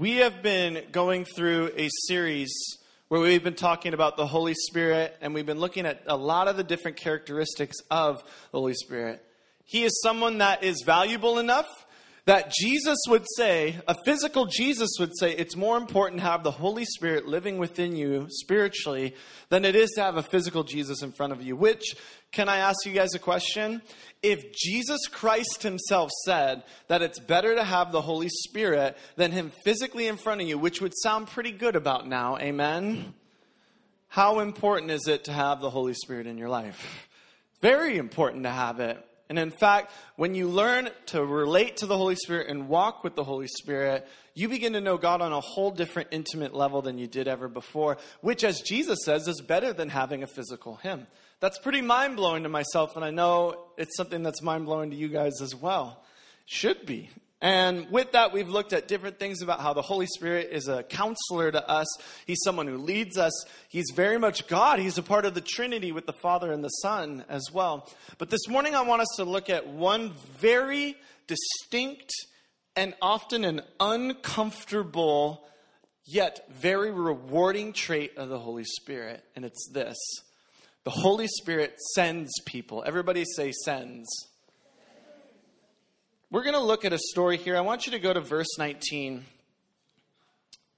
We have been going through a series where we've been talking about the Holy Spirit and we've been looking at a lot of the different characteristics of the Holy Spirit. He is someone that is valuable enough that Jesus would say, a physical Jesus would say, it's more important to have the Holy Spirit living within you spiritually than it is to have a physical Jesus in front of you. Which, can I ask you guys a question? If Jesus Christ himself said that it's better to have the Holy Spirit than him physically in front of you, which would sound pretty good about now, amen? How important is it to have the Holy Spirit in your life? Very important to have it. And in fact, when you learn to relate to the Holy Spirit and walk with the Holy Spirit, you begin to know God on a whole different intimate level than you did ever before, which, as Jesus says, is better than having a physical him. That's pretty mind blowing to myself, and I know it's something that's mind blowing to you guys as well. Should be. And with that, we've looked at different things about how the Holy Spirit is a counselor to us. He's someone who leads us. He's very much God. He's a part of the Trinity with the Father and the Son as well. But this morning, I want us to look at one very distinct and often an uncomfortable, yet very rewarding trait of the Holy Spirit. And it's this the Holy Spirit sends people. Everybody say, sends. We're going to look at a story here. I want you to go to verse 19.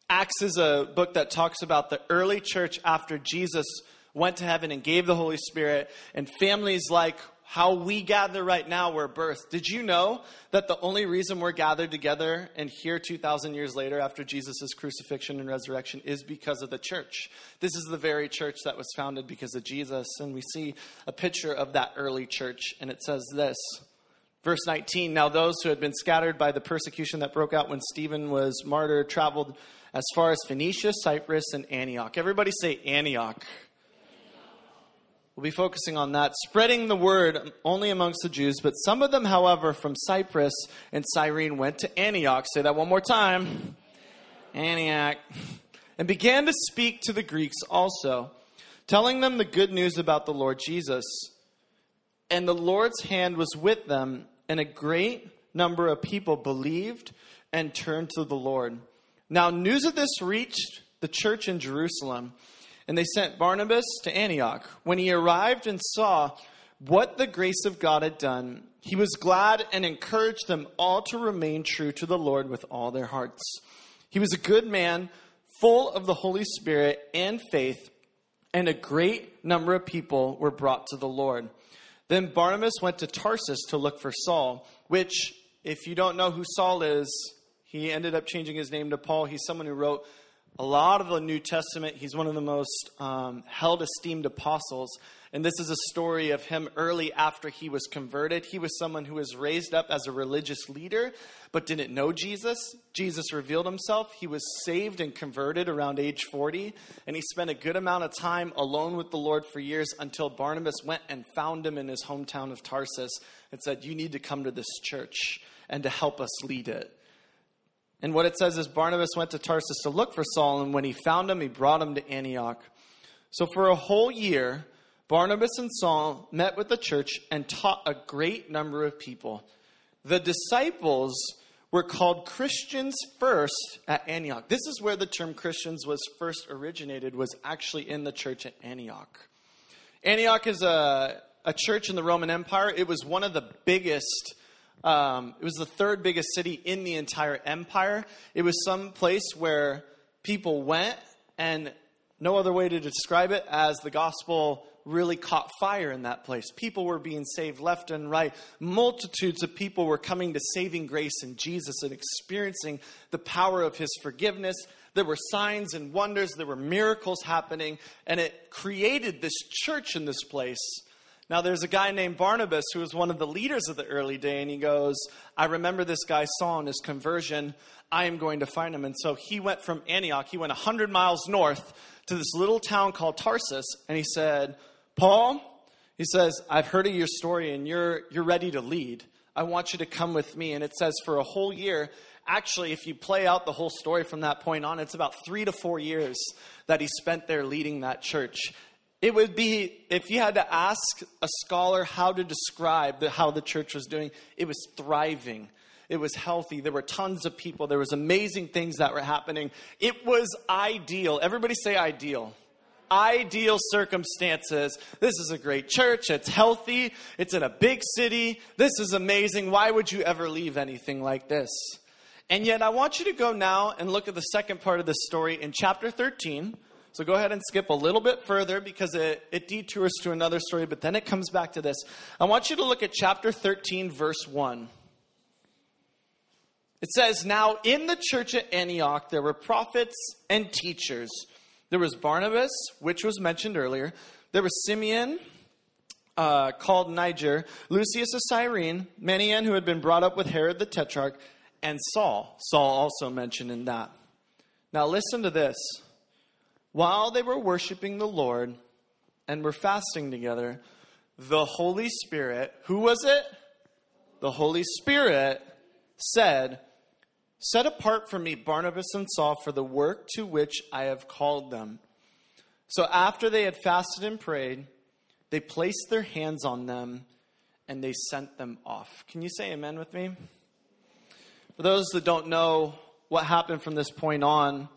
Acts is a book that talks about the early church after Jesus went to heaven and gave the Holy Spirit, and families like how we gather right now were birthed. Did you know that the only reason we're gathered together and here 2,000 years later after Jesus' crucifixion and resurrection is because of the church? This is the very church that was founded because of Jesus, and we see a picture of that early church, and it says this. Verse 19 Now those who had been scattered by the persecution that broke out when Stephen was martyred traveled as far as Phoenicia, Cyprus, and Antioch. Everybody say Antioch. We'll be focusing on that, spreading the word only amongst the Jews. But some of them, however, from Cyprus and Cyrene went to Antioch. Say that one more time Antioch. And began to speak to the Greeks also, telling them the good news about the Lord Jesus. And the Lord's hand was with them, and a great number of people believed and turned to the Lord. Now, news of this reached the church in Jerusalem, and they sent Barnabas to Antioch. When he arrived and saw what the grace of God had done, he was glad and encouraged them all to remain true to the Lord with all their hearts. He was a good man, full of the Holy Spirit and faith, and a great number of people were brought to the Lord. Then Barnabas went to Tarsus to look for Saul, which, if you don't know who Saul is, he ended up changing his name to Paul. He's someone who wrote a lot of the New Testament. He's one of the most um, held esteemed apostles. And this is a story of him early after he was converted. He was someone who was raised up as a religious leader, but didn't know Jesus. Jesus revealed himself. He was saved and converted around age 40. And he spent a good amount of time alone with the Lord for years until Barnabas went and found him in his hometown of Tarsus and said, You need to come to this church and to help us lead it. And what it says is Barnabas went to Tarsus to look for Saul, and when he found him, he brought him to Antioch. So for a whole year, Barnabas and Saul met with the church and taught a great number of people. The disciples were called Christians first at Antioch. This is where the term Christians was first originated, was actually in the church at Antioch. Antioch is a, a church in the Roman Empire. It was one of the biggest, um, it was the third biggest city in the entire empire. It was some place where people went, and no other way to describe it as the gospel really caught fire in that place. People were being saved left and right. Multitudes of people were coming to saving grace in Jesus and experiencing the power of his forgiveness. There were signs and wonders, there were miracles happening, and it created this church in this place. Now, there's a guy named Barnabas who was one of the leaders of the early day, and he goes, I remember this guy Saul in his conversion. I am going to find him. And so he went from Antioch, he went 100 miles north to this little town called Tarsus, and he said, Paul, he says, I've heard of your story and you're, you're ready to lead. I want you to come with me. And it says for a whole year, actually, if you play out the whole story from that point on, it's about three to four years that he spent there leading that church. It would be, if you had to ask a scholar how to describe the, how the church was doing, it was thriving. It was healthy. There were tons of people. There was amazing things that were happening. It was ideal. Everybody say ideal ideal circumstances. This is a great church. It's healthy. It's in a big city. This is amazing. Why would you ever leave anything like this? And yet, I want you to go now and look at the second part of the story in chapter 13. So go ahead and skip a little bit further because it, it detours to another story, but then it comes back to this. I want you to look at chapter 13, verse 1. It says, Now in the church at Antioch there were prophets and teachers. There was Barnabas, which was mentioned earlier. There was Simeon, uh, called Niger, Lucius of Cyrene, Manaen, who had been brought up with Herod the Tetrarch, and Saul. Saul also mentioned in that. Now listen to this. While they were worshiping the Lord and were fasting together, the Holy Spirit, who was it? The Holy Spirit said, Set apart for me Barnabas and Saul for the work to which I have called them. So after they had fasted and prayed, they placed their hands on them and they sent them off. Can you say amen with me? For those that don't know what happened from this point on,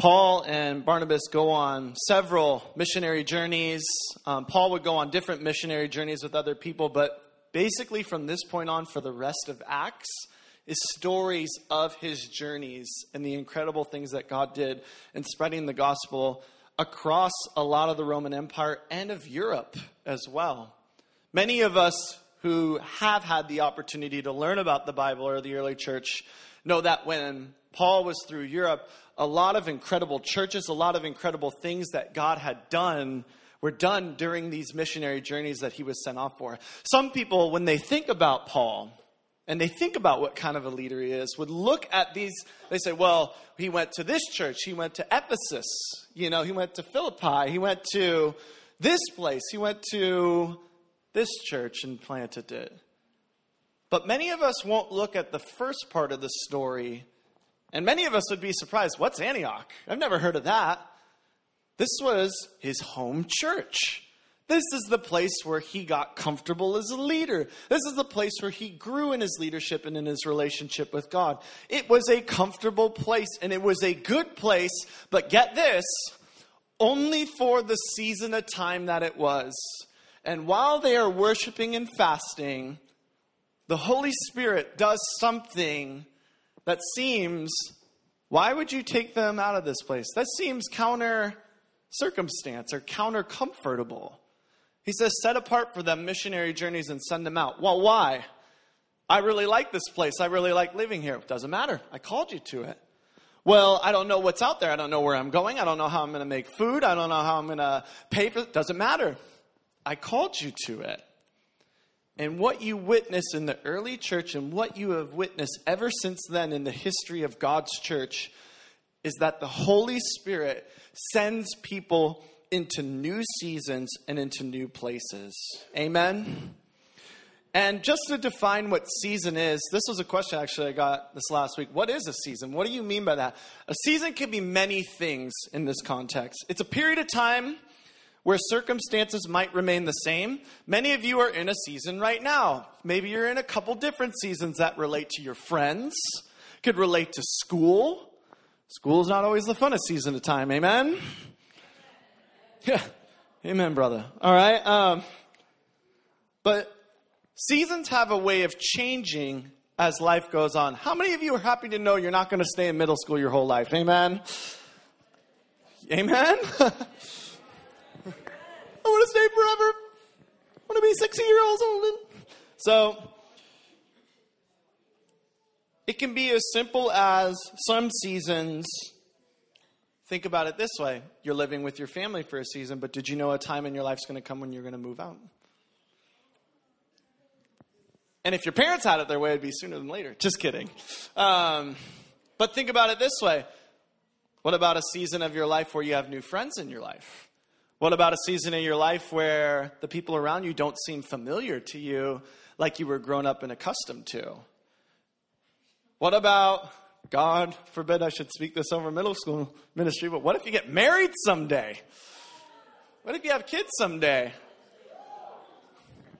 Paul and Barnabas go on several missionary journeys. Um, Paul would go on different missionary journeys with other people, but basically from this point on, for the rest of Acts, is stories of his journeys and the incredible things that God did in spreading the gospel across a lot of the Roman Empire and of Europe as well. Many of us who have had the opportunity to learn about the Bible or the early church know that when Paul was through Europe, a lot of incredible churches, a lot of incredible things that God had done were done during these missionary journeys that he was sent off for. Some people, when they think about Paul, and they think about what kind of a leader he is, would look at these, they say, well, he went to this church, he went to Ephesus, you know, he went to Philippi, he went to this place, he went to this church and planted it. But many of us won't look at the first part of the story, and many of us would be surprised what's Antioch? I've never heard of that. This was his home church. This is the place where he got comfortable as a leader. This is the place where he grew in his leadership and in his relationship with God. It was a comfortable place and it was a good place, but get this, only for the season of time that it was. And while they are worshiping and fasting, the Holy Spirit does something that seems, why would you take them out of this place? That seems counter circumstance or counter comfortable. He says, set apart for them missionary journeys and send them out. Well, why? I really like this place. I really like living here. It doesn't matter. I called you to it. Well, I don't know what's out there. I don't know where I'm going. I don't know how I'm going to make food. I don't know how I'm going to pay for it. Doesn't matter. I called you to it. And what you witness in the early church and what you have witnessed ever since then in the history of God's church is that the Holy Spirit sends people into new seasons and into new places. Amen? And just to define what season is, this was a question actually I got this last week. What is a season? What do you mean by that? A season can be many things in this context. It's a period of time where circumstances might remain the same. Many of you are in a season right now. Maybe you're in a couple different seasons that relate to your friends, could relate to school. School's not always the funnest season of time, amen? Yeah. Amen, brother. All right. Um, but seasons have a way of changing as life goes on. How many of you are happy to know you're not going to stay in middle school your whole life? Amen. Amen. I want to stay forever. I want to be 60 years old. So, it can be as simple as some seasons Think about it this way you're living with your family for a season, but did you know a time in your life is going to come when you're going to move out? And if your parents had it their way, it'd be sooner than later. Just kidding. Um, but think about it this way what about a season of your life where you have new friends in your life? What about a season in your life where the people around you don't seem familiar to you like you were grown up and accustomed to? What about God forbid I should speak this over middle school ministry, but what if you get married someday? What if you have kids someday?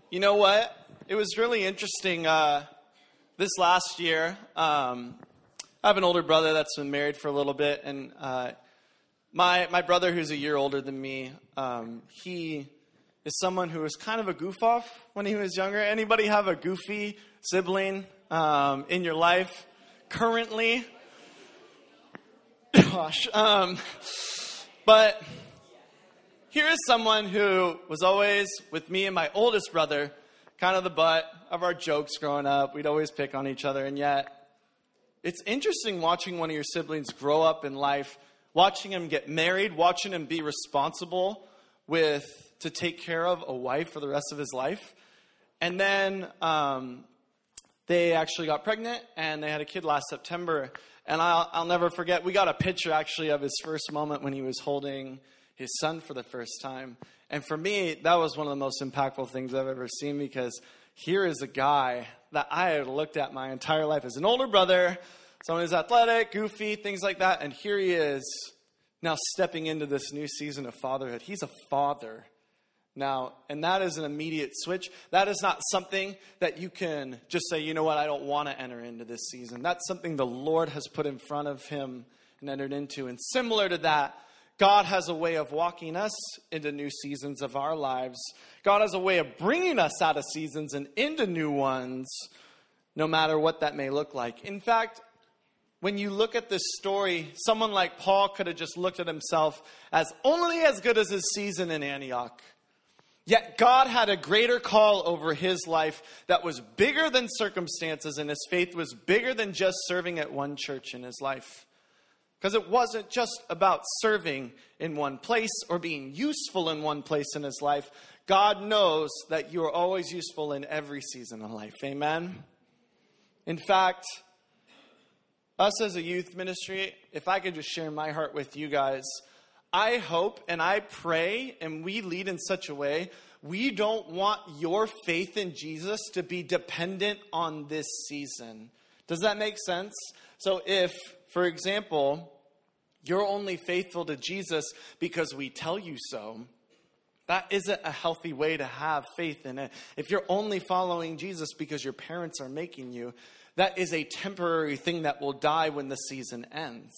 You know what? It was really interesting. Uh, this last year, um, I have an older brother that's been married for a little bit, and uh, my my brother, who's a year older than me, um, he is someone who was kind of a goof off when he was younger. Anybody have a goofy sibling um, in your life currently? Gosh, um, but here is someone who was always with me and my oldest brother, kind of the butt of our jokes growing up. We'd always pick on each other, and yet it's interesting watching one of your siblings grow up in life, watching him get married, watching him be responsible with to take care of a wife for the rest of his life. And then um, they actually got pregnant and they had a kid last September. And I'll, I'll never forget, we got a picture actually of his first moment when he was holding his son for the first time. And for me, that was one of the most impactful things I've ever seen because here is a guy that I had looked at my entire life as an older brother, someone who's athletic, goofy, things like that. And here he is now stepping into this new season of fatherhood. He's a father now, and that is an immediate switch. That is not something that you can just say, you know what, I don't want to enter into this season. That's something the Lord has put in front of him and entered into. And similar to that, God has a way of walking us into new seasons of our lives. God has a way of bringing us out of seasons and into new ones, no matter what that may look like. In fact, when you look at this story, someone like Paul could have just looked at himself as only as good as his season in Antioch. Yet God had a greater call over his life that was bigger than circumstances, and his faith was bigger than just serving at one church in his life. Because it wasn't just about serving in one place or being useful in one place in his life. God knows that you are always useful in every season of life. Amen? In fact, us as a youth ministry, if I could just share my heart with you guys, I hope and I pray and we lead in such a way we don't want your faith in Jesus to be dependent on this season. Does that make sense? So if for example, you're only faithful to Jesus because we tell you so. That isn't a healthy way to have faith in it. If you're only following Jesus because your parents are making you, that is a temporary thing that will die when the season ends.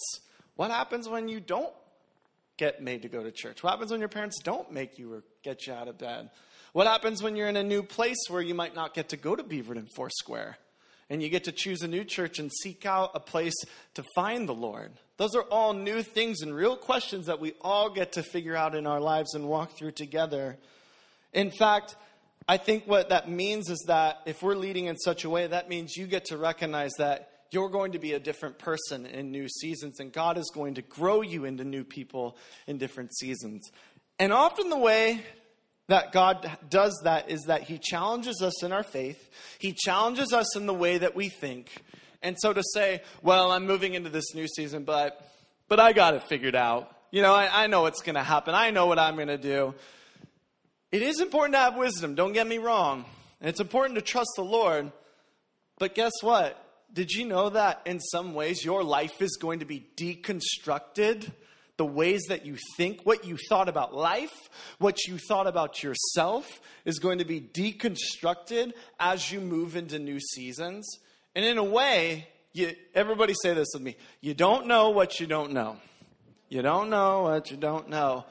What happens when you don't get made to go to church? What happens when your parents don't make you or get you out of bed? What happens when you're in a new place where you might not get to go to Beaverton Foursquare? and you get to choose a new church and seek out a place to find the Lord. Those are all new things and real questions that we all get to figure out in our lives and walk through together. In fact, I think what that means is that if we're leading in such a way, that means you get to recognize that you're going to be a different person in new seasons, and God is going to grow you into new people in different seasons. And often the way that God does that is that He challenges us in our faith, He challenges us in the way that we think. And so to say, well, I'm moving into this new season, but but I got it figured out. You know, I, I know what's going to happen. I know what I'm going to do. It is important to have wisdom. Don't get me wrong. And it's important to trust the Lord. But guess what? Did you know that in some ways your life is going to be deconstructed the ways that you think, what you thought about life, what you thought about yourself is going to be deconstructed as you move into new seasons. And in a way, you, everybody say this with me you don't know what you don't know. You don't know what you don't know.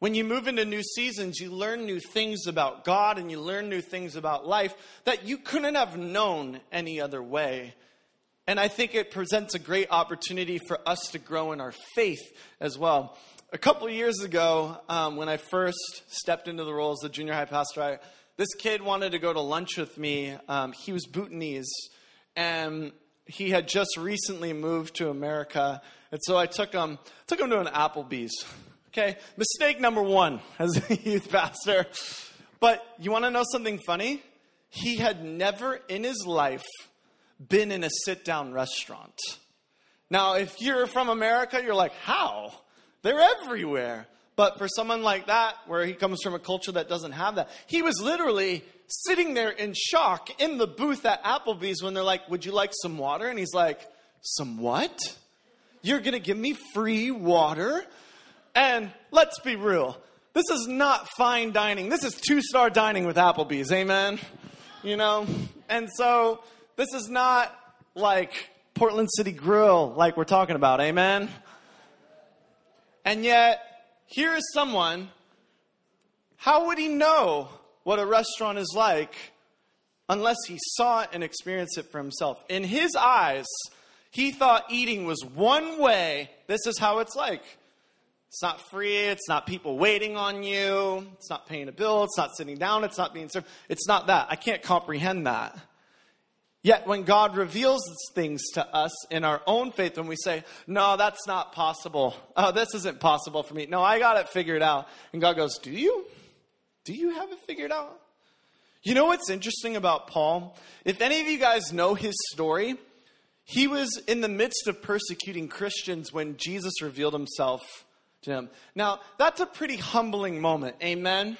When you move into new seasons, you learn new things about God and you learn new things about life that you couldn't have known any other way. And I think it presents a great opportunity for us to grow in our faith as well. A couple years ago, um, when I first stepped into the role as the junior high pastor, I, this kid wanted to go to lunch with me. Um, he was Bhutanese, and he had just recently moved to America. And so I took him, took him to an Applebee's. Okay, mistake number one as a youth pastor. But you want to know something funny? He had never in his life been in a sit down restaurant. Now, if you're from America, you're like, how? They're everywhere. But for someone like that, where he comes from a culture that doesn't have that, he was literally sitting there in shock in the booth at Applebee's when they're like, Would you like some water? And he's like, Some what? You're going to give me free water? And let's be real, this is not fine dining. This is two star dining with Applebee's, amen? You know? And so This is not like Portland City Grill, like we're talking about. Amen? And yet, here is someone, how would he know what a restaurant is like unless he saw it and experienced it for himself? In his eyes, he thought eating was one way. This is how it's like. It's not free. It's not people waiting on you. It's not paying a bill. It's not sitting down. It's not being served. It's not that. I can't comprehend that. Yet when God reveals things to us in our own faith, when we say, No, that's not possible. Oh, this isn't possible for me. No, I got it figured out. And God goes, Do you? Do you have it figured out? You know what's interesting about Paul? If any of you guys know his story, he was in the midst of persecuting Christians when Jesus revealed himself him. Now, that's a pretty humbling moment. Amen.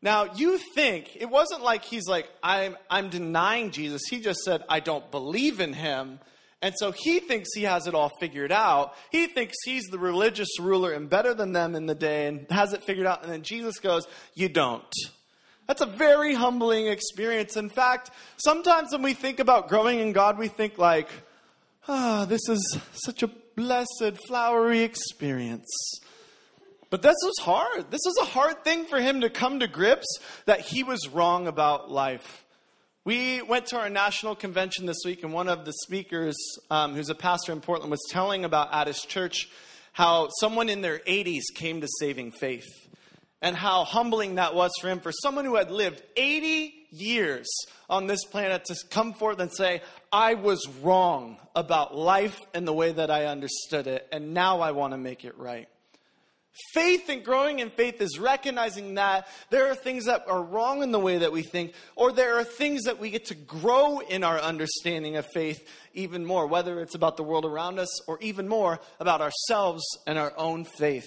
Now, you think it wasn't like he's like, I'm, I'm denying Jesus. He just said, I don't believe in him. And so he thinks he has it all figured out. He thinks he's the religious ruler and better than them in the day and has it figured out. And then Jesus goes, You don't. That's a very humbling experience. In fact, sometimes when we think about growing in God, we think like, ah, oh, this is such a blessed, flowery experience. But this was hard. This was a hard thing for him to come to grips that he was wrong about life. We went to our national convention this week, and one of the speakers, um, who's a pastor in Portland, was telling about Addis Church how someone in their 80s came to saving faith and how humbling that was for him, for someone who had lived 80 years on this planet to come forth and say, I was wrong about life and the way that I understood it, and now I want to make it right. Faith and growing in faith is recognizing that there are things that are wrong in the way that we think, or there are things that we get to grow in our understanding of faith even more, whether it's about the world around us or even more about ourselves and our own faith.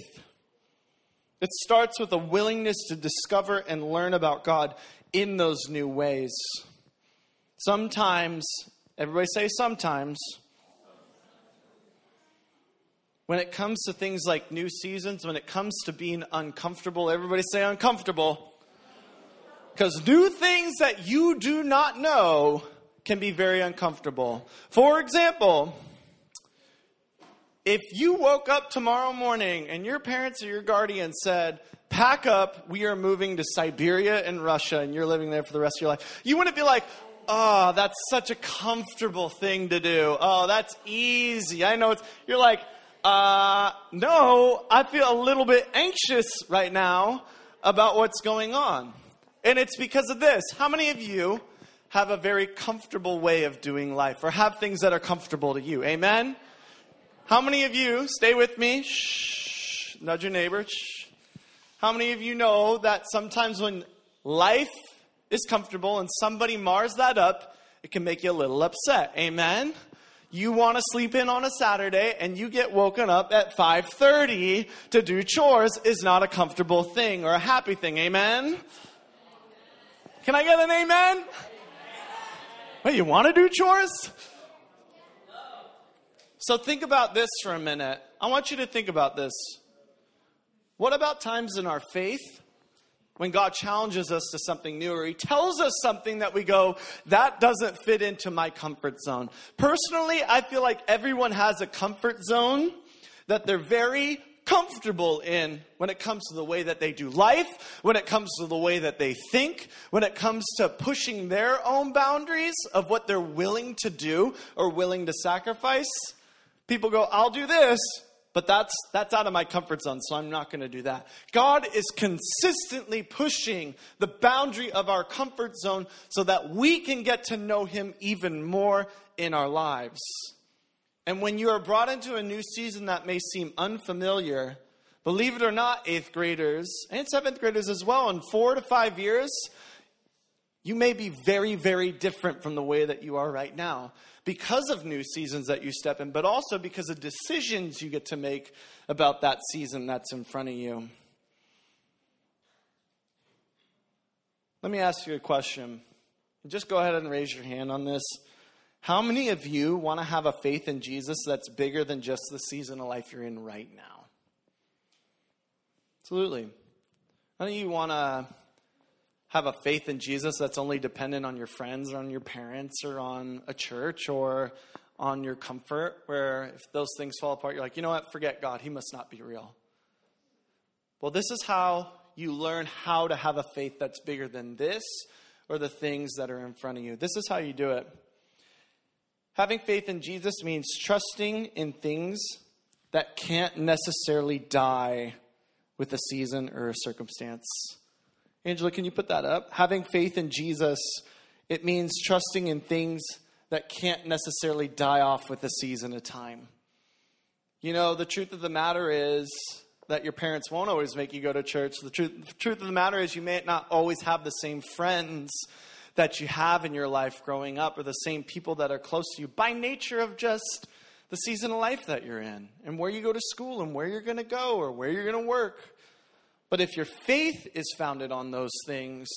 It starts with a willingness to discover and learn about God in those new ways. Sometimes, everybody say sometimes, when it comes to things like new seasons, when it comes to being uncomfortable, everybody say uncomfortable. Because new things that you do not know can be very uncomfortable. For example, if you woke up tomorrow morning and your parents or your guardian said, pack up, we are moving to Siberia and Russia, and you're living there for the rest of your life, you wouldn't be like, oh, that's such a comfortable thing to do. Oh, that's easy. I know it's, you're like, uh, no, I feel a little bit anxious right now about what's going on. And it's because of this. How many of you have a very comfortable way of doing life or have things that are comfortable to you? Amen? How many of you, stay with me, shh, nudge your neighbor, shh. How many of you know that sometimes when life is comfortable and somebody mars that up, it can make you a little upset? Amen? You want to sleep in on a Saturday and you get woken up at 5:30 to do chores is not a comfortable thing or a happy thing. Amen? Can I get an amen? Wait, you want to do chores? So think about this for a minute. I want you to think about this. What about times in our faith when God challenges us to something new or He tells us something that we go, that doesn't fit into my comfort zone? Personally, I feel like everyone has a comfort zone that they're very comfortable in when it comes to the way that they do life, when it comes to the way that they think, when it comes to pushing their own boundaries of what they're willing to do or willing to sacrifice people go, I'll do this, but that's that's out of my comfort zone, so I'm not going to do that. God is consistently pushing the boundary of our comfort zone so that we can get to know him even more in our lives. And when you are brought into a new season that may seem unfamiliar, believe it or not, eighth graders and seventh graders as well, in four to five years, you may be very, very different from the way that you are right now because of new seasons that you step in, but also because of decisions you get to make about that season that's in front of you. Let me ask you a question. Just go ahead and raise your hand on this. How many of you want to have a faith in Jesus that's bigger than just the season of life you're in right now? Absolutely. How many of you want to have a faith in Jesus that's only dependent on your friends or on your parents or on a church or on your comfort, where if those things fall apart, you're like, you know what, forget God, He must not be real. Well, this is how you learn how to have a faith that's bigger than this or the things that are in front of you. This is how you do it. Having faith in Jesus means trusting in things that can't necessarily die with a season or a circumstance. Angela, can you put that up? Having faith in Jesus, it means trusting in things that can't necessarily die off with a season of time. You know, the truth of the matter is that your parents won't always make you go to church. The truth, the truth of the matter is you may not always have the same friends that you have in your life growing up or the same people that are close to you by nature of just the season of life that you're in and where you go to school and where you're going to go or where you're going to work. But if your faith is founded on those things,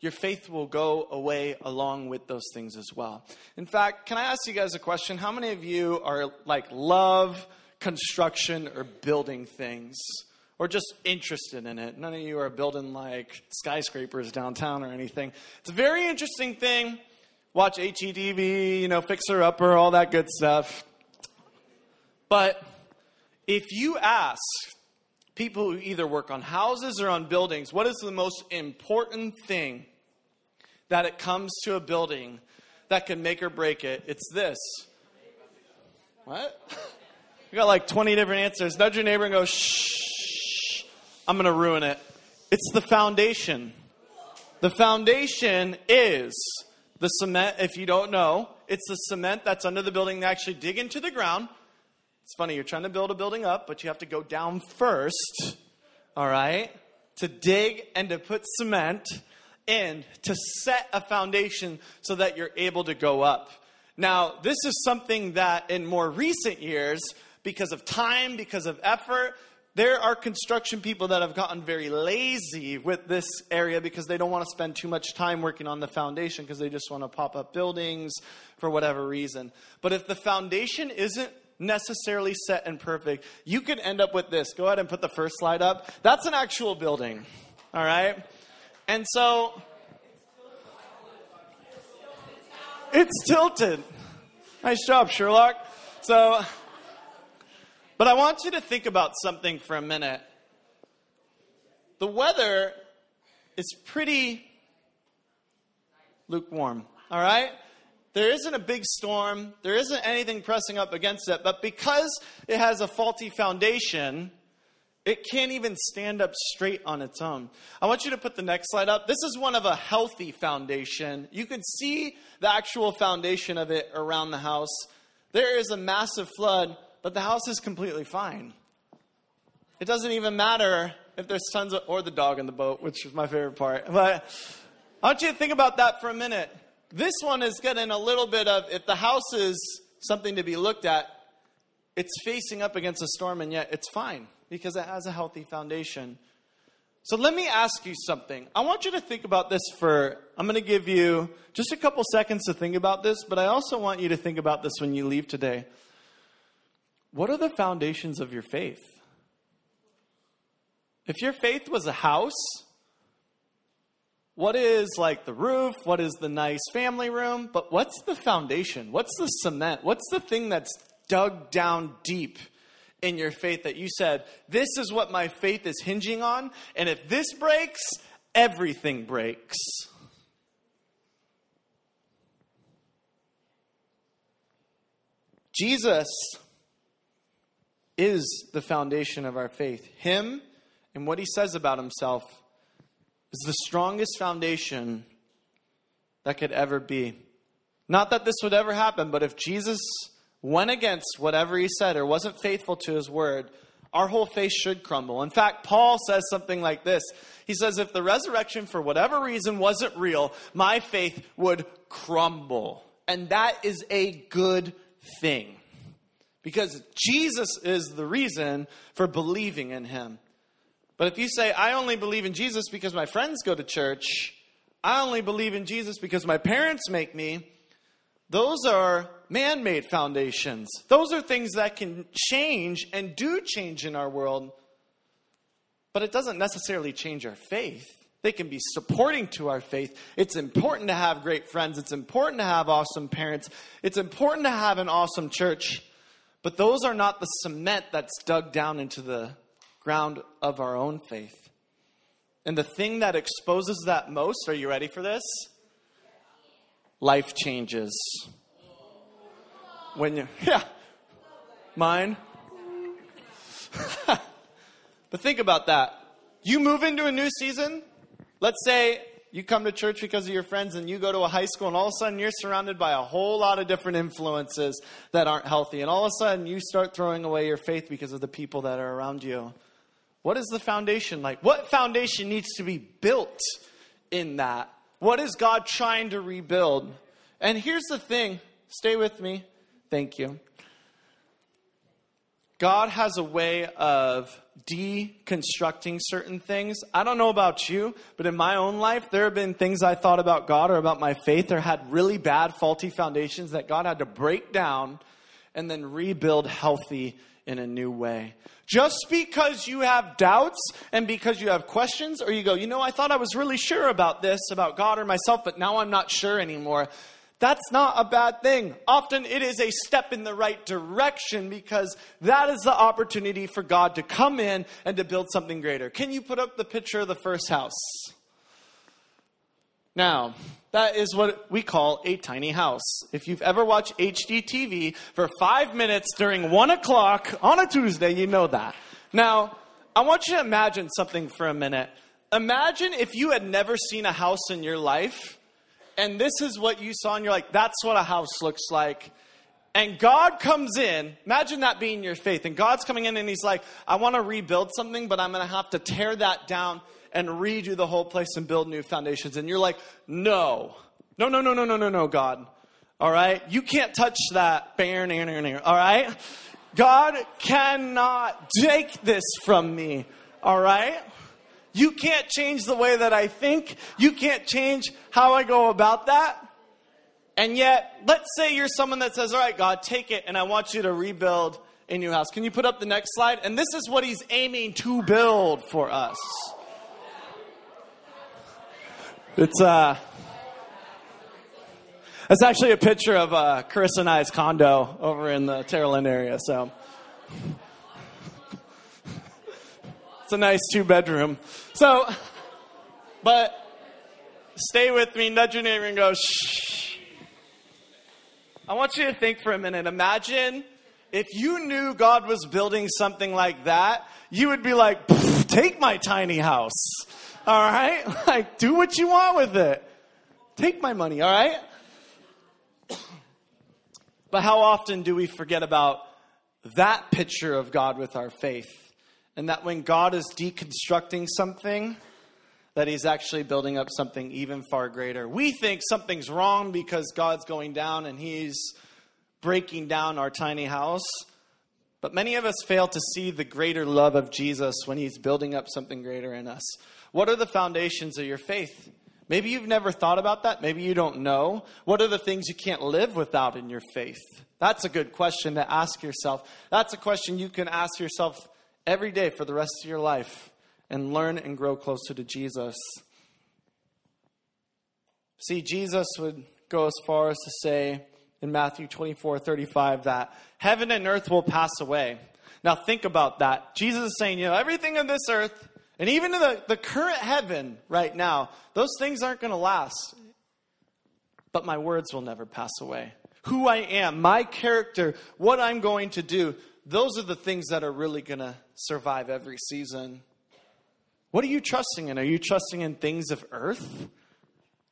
your faith will go away along with those things as well. In fact, can I ask you guys a question? How many of you are like love construction or building things? Or just interested in it. None of you are building like skyscrapers downtown or anything. It's a very interesting thing. Watch HGTV, you know, Fixer Upper, all that good stuff. But if you ask people who either work on houses or on buildings, what is the most important thing that it comes to a building that can make or break it? It's this. What? You got like 20 different answers. Nudge your neighbor and go, shh, I'm going to ruin it. It's the foundation. The foundation is the cement, if you don't know, it's the cement that's under the building. They actually dig into the ground it's funny, you're trying to build a building up, but you have to go down first, all right, to dig and to put cement in to set a foundation so that you're able to go up. Now, this is something that in more recent years, because of time, because of effort, there are construction people that have gotten very lazy with this area because they don't want to spend too much time working on the foundation because they just want to pop up buildings for whatever reason. But if the foundation isn't necessarily set and perfect. You could end up with this. Go ahead and put the first slide up. That's an actual building. All right? And so it's tilted. Nice job, Sherlock. So, but I want you to think about something for a minute. The weather is pretty lukewarm, all right? There isn't a big storm. There isn't anything pressing up against it. But because it has a faulty foundation, it can't even stand up straight on its own. I want you to put the next slide up. This is one of a healthy foundation. You can see the actual foundation of it around the house. There is a massive flood, but the house is completely fine. It doesn't even matter if there's tons of, or the dog in the boat, which is my favorite part. But I want you to think about that for a minute. This one is getting a little bit of if the house is something to be looked at, it's facing up against a storm, and yet it's fine because it has a healthy foundation. So let me ask you something. I want you to think about this for, I'm going to give you just a couple seconds to think about this, but I also want you to think about this when you leave today. What are the foundations of your faith? If your faith was a house, what is like the roof? What is the nice family room? But what's the foundation? What's the cement? What's the thing that's dug down deep in your faith that you said, this is what my faith is hinging on, and if this breaks, everything breaks? Jesus is the foundation of our faith. Him and what he says about himself is the strongest foundation that could ever be. Not that this would ever happen, but if Jesus went against whatever he said or wasn't faithful to his word, our whole faith should crumble. In fact, Paul says something like this He says, If the resurrection, for whatever reason, wasn't real, my faith would crumble. And that is a good thing. Because Jesus is the reason for believing in him. But if you say, I only believe in Jesus because my friends go to church, I only believe in Jesus because my parents make me, those are man made foundations. Those are things that can change and do change in our world, but it doesn't necessarily change our faith. They can be supporting to our faith. It's important to have great friends. It's important to have awesome parents. It's important to have an awesome church. But those are not the cement that's dug down into the ground of our own faith. And the thing that exposes that most, are you ready for this? Life changes. When you, yeah, mine. but think about that. You move into a new season, Let's say you come to church because of your friends and you go to a high school and all of a sudden you're surrounded by a whole lot of different influences that aren't healthy. And all of a sudden you start throwing away your faith because of the people that are around you. What is the foundation like? What foundation needs to be built in that? What is God trying to rebuild? And here's the thing stay with me. Thank you. God has a way of deconstructing certain things. I don't know about you, but in my own life, there have been things I thought about God or about my faith or had really bad, faulty foundations that God had to break down and then rebuild healthy in a new way. Just because you have doubts and because you have questions, or you go, you know, I thought I was really sure about this, about God or myself, but now I'm not sure anymore. That's not a bad thing. Often it is a step in the right direction because that is the opportunity for God to come in and to build something greater. Can you put up the picture of the first house? Now, that is what we call a tiny house. If you've ever watched HGTV for five minutes during one o'clock on a Tuesday, you know that. Now, I want you to imagine something for a minute. Imagine if you had never seen a house in your life and this is what you saw, and you're like, that's what a house looks like. And God comes in, imagine that being your faith. And God's coming in and He's like, I want to rebuild something, but I'm going to have to tear that down and redo the whole place and build new foundations. And you're like, no, no, no, no, no, no, no, no, God. All right? You can't touch that. All right? God cannot take this from me. All right? You can't change the way that I think. You can't change how I go about that. And yet, let's say you're someone that says, All right, God, take it, and I want you to rebuild a new house. Can you put up the next slide? And this is what he's aiming to build for us. It's uh it's actually a picture of uh, Chris and I's condo over in the Terraland area. So It's a nice two bedroom. So, but stay with me, nudge your neighbor and go, shh. I want you to think for a minute. Imagine if you knew God was building something like that, you would be like, take my tiny house. All right? Like, do what you want with it. Take my money, all right? But how often do we forget about that picture of God with our faith? and that when God is deconstructing something, that he's actually building up something even far greater. We think something's wrong because God's going down and he's breaking down our tiny house. But many of us fail to see the greater love of Jesus when he's building up something greater in us. What are the foundations of your faith? Maybe you've never thought about that. Maybe you don't know. What are the things you can't live without in your faith? That's a good question to ask yourself. That's a question you can ask yourself every day for the rest of your life and learn and grow closer to Jesus. See, Jesus would go as far as to say in Matthew 24 35 that heaven and earth will pass away. Now, think about that. Jesus is saying, you know, everything on this earth, and even in the, the current heaven right now, those things aren't going to last. But my words will never pass away. Who I am, my character, what I'm going to do, those are the things that are really going to survive every season. What are you trusting in? Are you trusting in things of earth?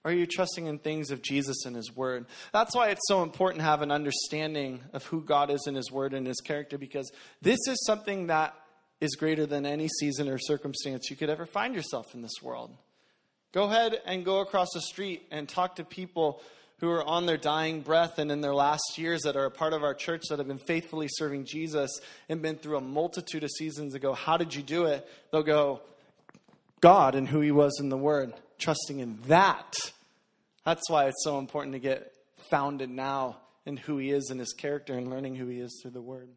Or are you trusting in things of Jesus and His Word? That's why it's so important to have an understanding of who God is in His Word and His character, because this is something that is greater than any season or circumstance you could ever find yourself in this world. Go ahead and go across the street and talk to people who are on their dying breath and in their last years that are a part of our church that have been faithfully serving Jesus and been through a multitude of seasons and go, How did you do it? They'll go, God and who He was in the Word, trusting in that. That's why it's so important to get founded now in who He is and His character and learning who He is through the Word.